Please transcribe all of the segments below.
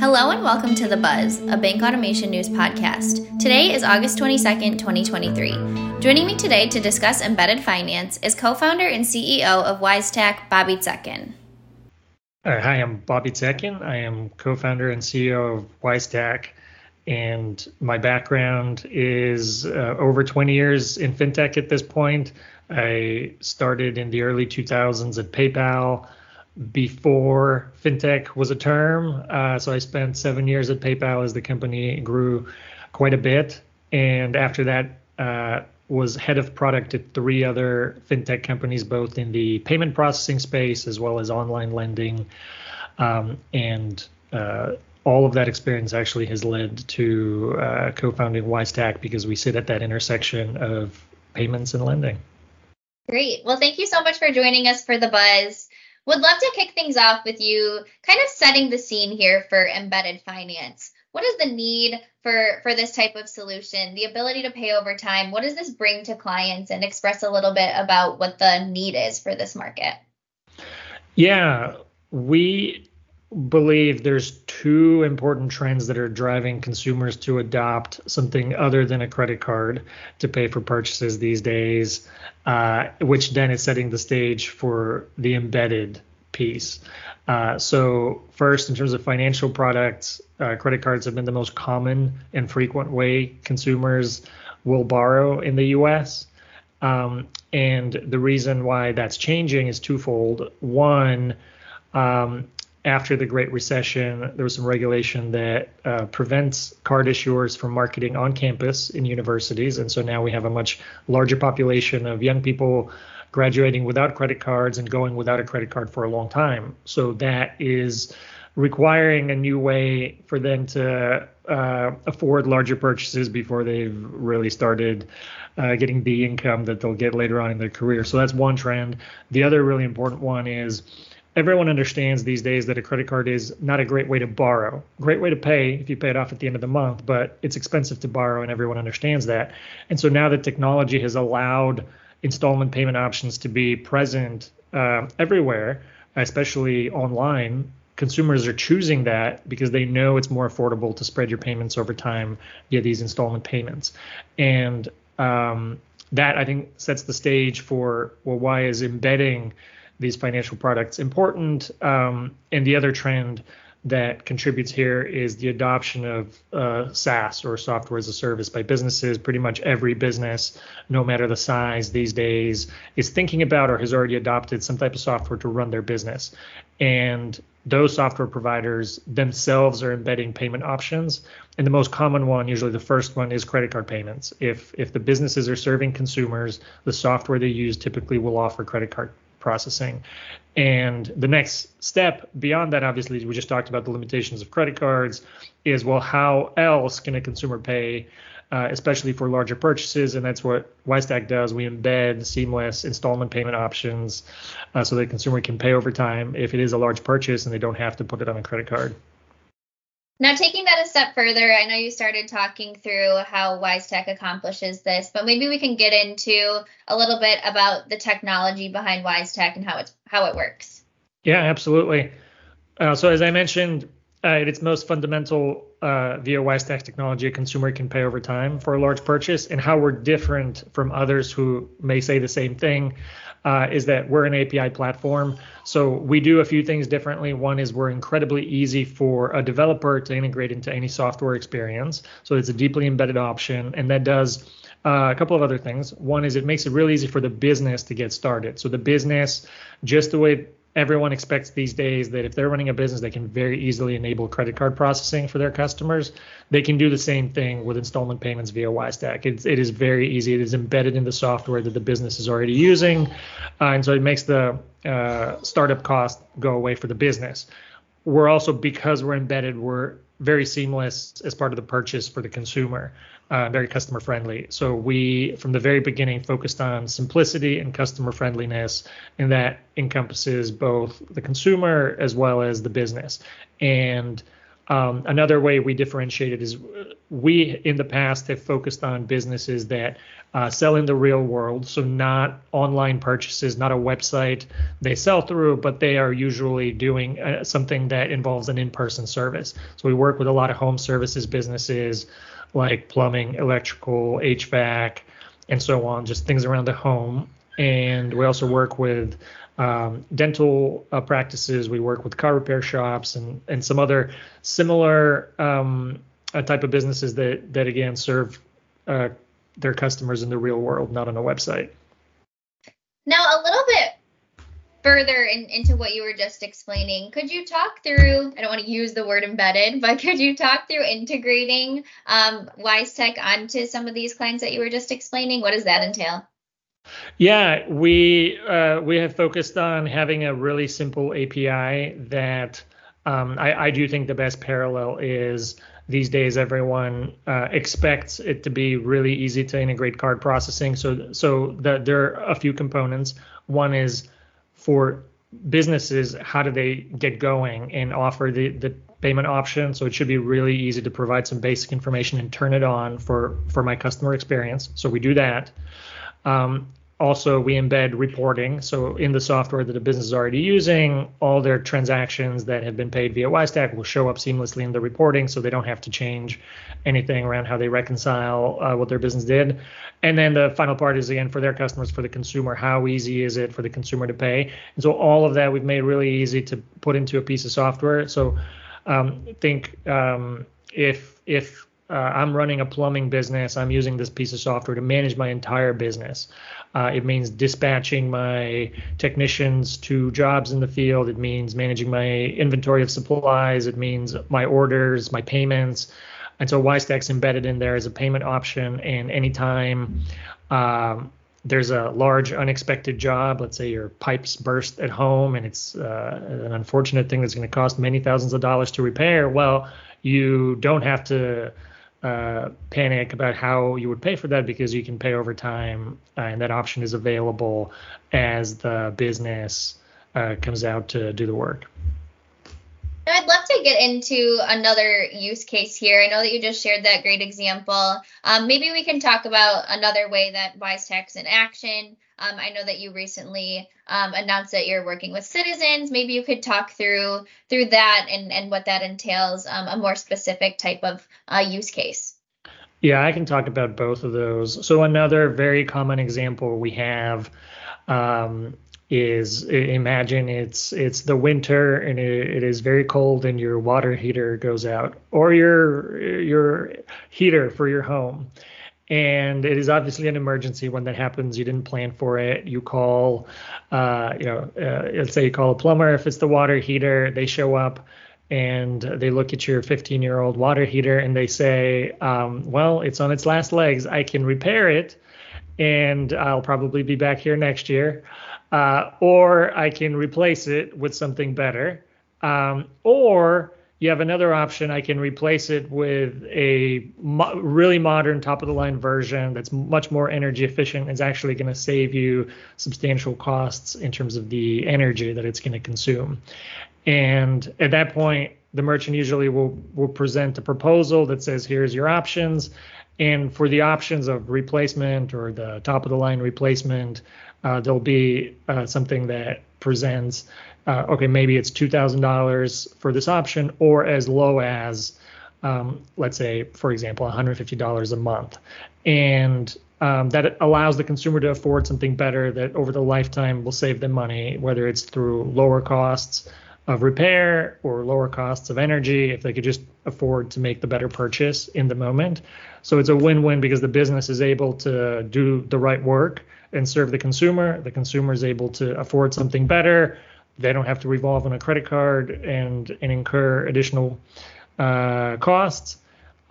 Hello and welcome to The Buzz, a bank automation news podcast. Today is August 22nd, 2023. Joining me today to discuss embedded finance is co founder and CEO of Wisetack, Bobby Tzekin. hi, I'm Bobby Tzekin. I am co founder and CEO of Wisetack. And my background is uh, over 20 years in fintech at this point. I started in the early 2000s at PayPal before fintech was a term. Uh, so I spent seven years at PayPal as the company grew quite a bit. And after that, uh, was head of product at three other fintech companies, both in the payment processing space as well as online lending. Um, and uh, all of that experience actually has led to uh, co-founding Wisetack because we sit at that intersection of payments and lending. Great. Well, thank you so much for joining us for the buzz. Would love to kick things off with you kind of setting the scene here for embedded finance. What is the need for for this type of solution? The ability to pay over time. What does this bring to clients and express a little bit about what the need is for this market? Yeah, we believe there's two important trends that are driving consumers to adopt something other than a credit card to pay for purchases these days, uh, which then is setting the stage for the embedded piece. Uh, so, first, in terms of financial products, uh, credit cards have been the most common and frequent way consumers will borrow in the US. Um, and the reason why that's changing is twofold. One, um, after the Great Recession, there was some regulation that uh, prevents card issuers from marketing on campus in universities. And so now we have a much larger population of young people graduating without credit cards and going without a credit card for a long time. So that is requiring a new way for them to uh, afford larger purchases before they've really started uh, getting the income that they'll get later on in their career. So that's one trend. The other really important one is everyone understands these days that a credit card is not a great way to borrow. Great way to pay if you pay it off at the end of the month, but it's expensive to borrow, and everyone understands that. And so now that technology has allowed installment payment options to be present uh, everywhere, especially online, consumers are choosing that because they know it's more affordable to spread your payments over time via these installment payments. And um, that I think sets the stage for well, why is embedding these financial products important. Um, and the other trend that contributes here is the adoption of uh, SaaS or software as a service by businesses. Pretty much every business, no matter the size these days, is thinking about or has already adopted some type of software to run their business. And those software providers themselves are embedding payment options. And the most common one, usually the first one, is credit card payments. If if the businesses are serving consumers, the software they use typically will offer credit card processing. And the next step beyond that, obviously, we just talked about the limitations of credit cards, is well, how else can a consumer pay, uh, especially for larger purchases? And that's what Wisetack does. We embed seamless installment payment options uh, so that the consumer can pay over time if it is a large purchase and they don't have to put it on a credit card. Now, taking that a step further, I know you started talking through how Wisetack accomplishes this, but maybe we can get into a little bit about the technology behind Wisetack and how it's how it works. Yeah, absolutely. Uh, so as I mentioned, uh, at its most fundamental, uh, via Wisetack technology, a consumer can pay over time for a large purchase. And how we're different from others who may say the same thing uh, is that we're an API platform. So we do a few things differently. One is we're incredibly easy for a developer to integrate into any software experience. So it's a deeply embedded option, and that does uh, a couple of other things. One is it makes it really easy for the business to get started. So the business, just the way everyone expects these days that if they're running a business, they can very easily enable credit card processing for their customers. They can do the same thing with installment payments via Wisetack. It's, it is very easy. It is embedded in the software that the business is already using, uh, and so it makes the uh, startup cost go away for the business. We're also because we're embedded, we're very seamless as part of the purchase for the consumer uh, very customer friendly. So we, from the very beginning, focused on simplicity and customer friendliness, and that encompasses both the consumer as well as the business. And um, another way we differentiate it is we, in the past, have focused on businesses that uh, sell in the real world. So not online purchases, not a website they sell through, but they are usually doing uh, something that involves an in-person service. So we work with a lot of home services businesses like plumbing, electrical, HVAC, and so on, just things around the home. And we also work with um, dental uh, practices. We work with car repair shops and and some other similar um, uh, type of businesses that that again serve uh, their customers in the real world, not on a website. Now, a little bit further in, into what you were just explaining, could you talk through? I don't want to use the word embedded, but could you talk through integrating um, Wisetack onto some of these clients that you were just explaining? What does that entail? Yeah, we uh, we have focused on having a really simple API that um, I, I, do think the best parallel is these days everyone uh, expects it to be really easy to integrate card processing. So so the, there are a few components. One is for businesses, how do they get going and offer the, the payment option? So it should be really easy to provide some basic information and turn it on for for my customer experience. So we do that. Um, also, we embed reporting. So in the software that a business is already using, all their transactions that have been paid via Wisetack will show up seamlessly in the reporting, so they don't have to change anything around how they reconcile uh, what their business did. And then the final part is again for their customers, for the consumer, how easy is it for the consumer to pay? And so all of that we've made really easy to put into a piece of software. So um, think um, if if uh, I'm running a plumbing business. I'm using this piece of software to manage my entire business. Uh, it means dispatching my technicians to jobs in the field. It means managing my inventory of supplies. It means my orders, my payments. And so Wisetack's embedded in there as a payment option. And anytime um, there's a large unexpected job, let's say your pipes burst at home and it's uh, an unfortunate thing that's going to cost many thousands of dollars to repair, well, you don't have to uh, panic about how you would pay for that because you can pay over time, uh, and that option is available as the business uh, comes out to do the work. I'd love to get into another use case here. I know that you just shared that great example. Um, maybe we can talk about another way that Wisetack's in action. Um, I know that you recently um, announced that you're working with citizens. Maybe you could talk through through that and and what that entails, um, a more specific type of uh, use case. Yeah, I can talk about both of those. So another very common example we have um, is imagine it's it's the winter and it, it is very cold and your water heater goes out or your your heater for your home. And it is obviously an emergency. When that happens you didn't plan for it. You call uh, you know uh, let's say you call a plumber if it's the water heater. They show up and they look at your 15 year old water heater and they say um, well it's on its last legs. I can repair it and i'll probably be back here next year uh, or I can replace it with something better. Um, or you have another option. I can replace it with a mo- really modern top of the line version that's much more energy efficient. It's actually going to save you substantial costs in terms of the energy that it's going to consume. And at that point, the merchant usually will will present a proposal that says, "Here's your options." And for the options of replacement or the top of the line replacement, uh, there'll be uh, something that presents, uh, okay, maybe it's $2,000 for this option, or as low as, um, let's say, for example, $150 a month. And um, that allows the consumer to afford something better that over the lifetime will save them money, whether it's through lower costs of repair or lower costs of energy if they could just afford to make the better purchase in the moment. So it's a win-win because the business is able to do the right work and serve the consumer. The consumer is able to afford something better. They don't have to revolve on a credit card and and incur additional uh, costs.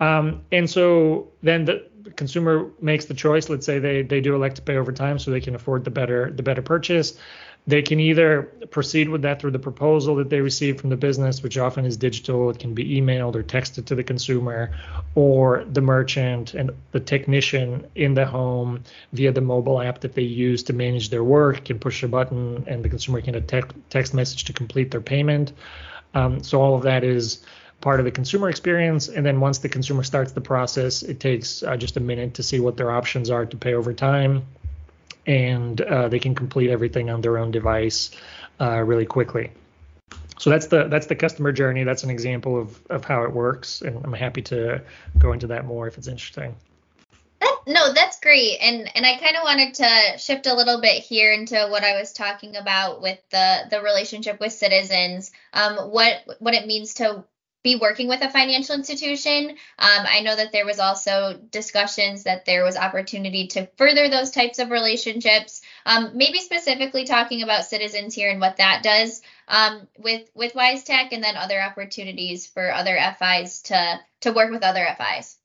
Um, and so then the consumer makes the choice. Let's say they they do elect to pay over time, so they can afford the better the better purchase. They can either proceed with that through the proposal that they receive from the business, which often is digital. It can be emailed or texted to the consumer, or the merchant and the technician in the home via the mobile app that they use to manage their work can push a button and the consumer can a text message to complete their payment. Um, so all of that is part of the consumer experience. And then once the consumer starts the process, it takes uh, just a minute to see what their options are to pay over time. And uh, they can complete everything on their own device uh, really quickly. So that's the that's the customer journey. That's an example of, of how it works, and I'm happy to go into that more if it's interesting. That, no, that's great, and and I kind of wanted to shift a little bit here into what I was talking about with the the relationship with citizens, um, what what it means to be working with a financial institution. Um, I know that there was also discussions that there was opportunity to further those types of relationships. Um, maybe specifically talking about citizens here and what that does um, with with Wisetack, and then other opportunities for other FIs to to work with other FIs.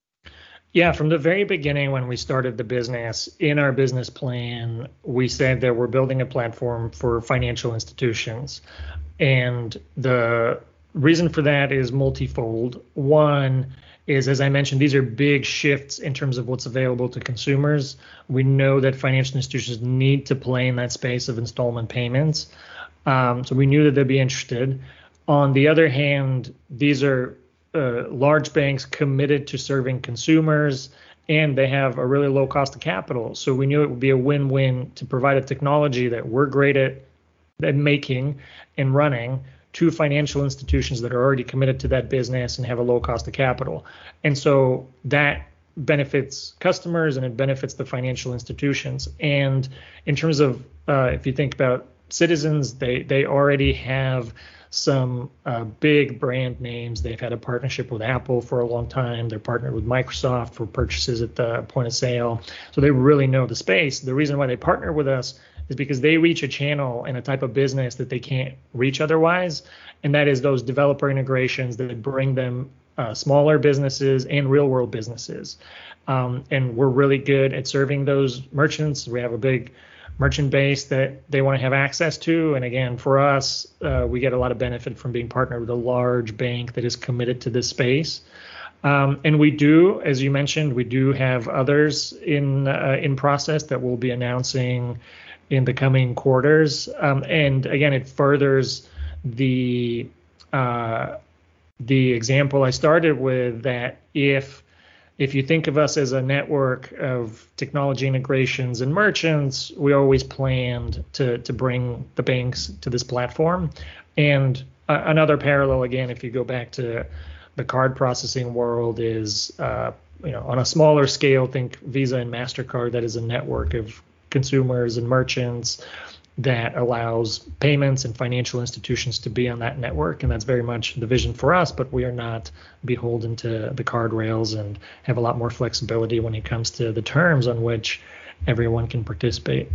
Yeah, from the very beginning when we started the business, in our business plan, we said that we're building a platform for financial institutions. And the reason for that is multifold. One is, as I mentioned, these are big shifts in terms of what's available to consumers. We know that financial institutions need to play in that space of installment payments. Um, so we knew that they'd be interested. On the other hand, these are uh, large banks committed to serving consumers and they have a really low cost of capital. So we knew it would be a win win to provide a technology that we're great at, at making and running to financial institutions that are already committed to that business and have a low cost of capital. And so that benefits customers and it benefits the financial institutions. And in terms of uh, if you think about citizens, they they already have some uh, big brand names. They've had a partnership with Apple for a long time. They're partnered with Microsoft for purchases at the point of sale. So they really know the space. The reason why they partner with us is because they reach a channel and a type of business that they can't reach otherwise, and that is those developer integrations that bring them uh, smaller businesses and real world businesses. Um, and we're really good at serving those merchants. We have a big merchant base that they want to have access to. And again, for us, uh, we get a lot of benefit from being partnered with a large bank that is committed to this space. Um, and we do, as you mentioned, we do have others in uh, in process that we'll be announcing in the coming quarters. Um, and again, it furthers the uh, the example I started with that if if you think of us as a network of technology integrations and merchants, we always planned to to bring the banks to this platform. And uh, another parallel again, if you go back to the card processing world, is uh, you know on a smaller scale, think Visa and Mastercard. That is a network of consumers and merchants that allows payments and financial institutions to be on that network. And that's very much the vision for us, but we are not beholden to the card rails and have a lot more flexibility when it comes to the terms on which everyone can participate.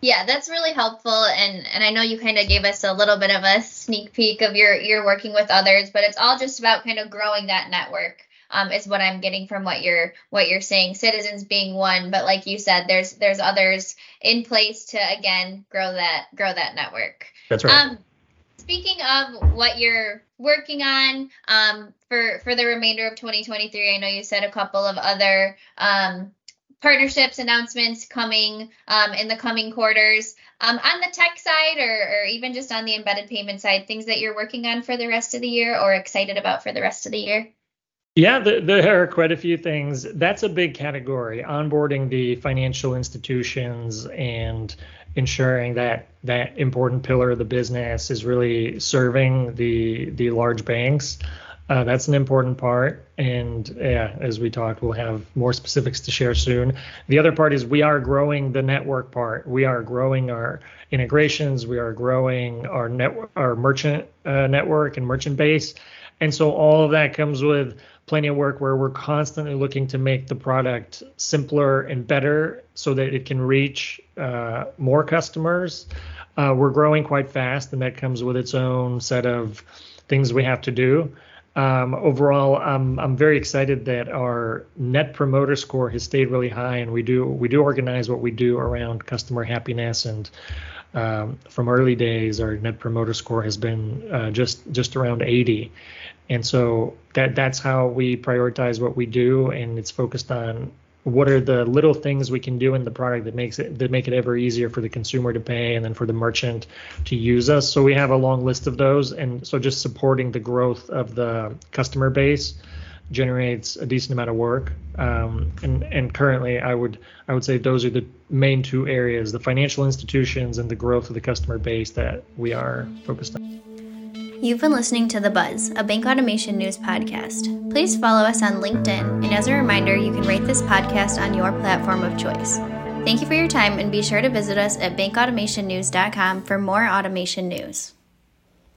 Yeah, that's really helpful and and I know you kind of gave us a little bit of a sneak peek of your your working with others, but it's all just about kind of growing that network um, is what I'm getting from what you're what you're saying. Citizens being one, but like you said, there's there's others in place to again grow that grow that network. That's right. Um, speaking of what you're working on um, for for the remainder of 2023, I know you said a couple of other um, partnerships announcements coming um, in the coming quarters. Um, on the tech side, or, or even just on the embedded payment side, things that you're working on for the rest of the year or excited about for the rest of the year? Yeah, the, there are quite a few things. That's a big category. Onboarding the financial institutions and ensuring that that important pillar of the business is really serving the the large banks. Uh, that's an important part. And yeah, as we talked, we'll have more specifics to share soon. The other part is we are growing the network part. We are growing our integrations. We are growing our network, our merchant uh, network and merchant base. And so all of that comes with plenty of work where we're constantly looking to make the product simpler and better so that it can reach uh, more customers. Uh, we're growing quite fast, and that comes with its own set of things we have to do. Um, overall, I'm I'm very excited that our net promoter score has stayed really high, and we do we do organize what we do around customer happiness. And um, from early days, our net promoter score has been uh, just just around 80, and so that that's how we prioritize what we do, and it's focused on what are the little things we can do in the product that makes it that make it ever easier for the consumer to pay and then for the merchant to use us. So we have a long list of those and so just supporting the growth of the customer base generates a decent amount of work um, and and currently i would i would say those are the main two areas the financial institutions and the growth of the customer base that we are focused on You've been listening to The Buzz, a bank automation news podcast. Please follow us on LinkedIn, and as a reminder, you can rate this podcast on your platform of choice. Thank you for your time, and be sure to visit us at bankautomationnews.com for more automation news.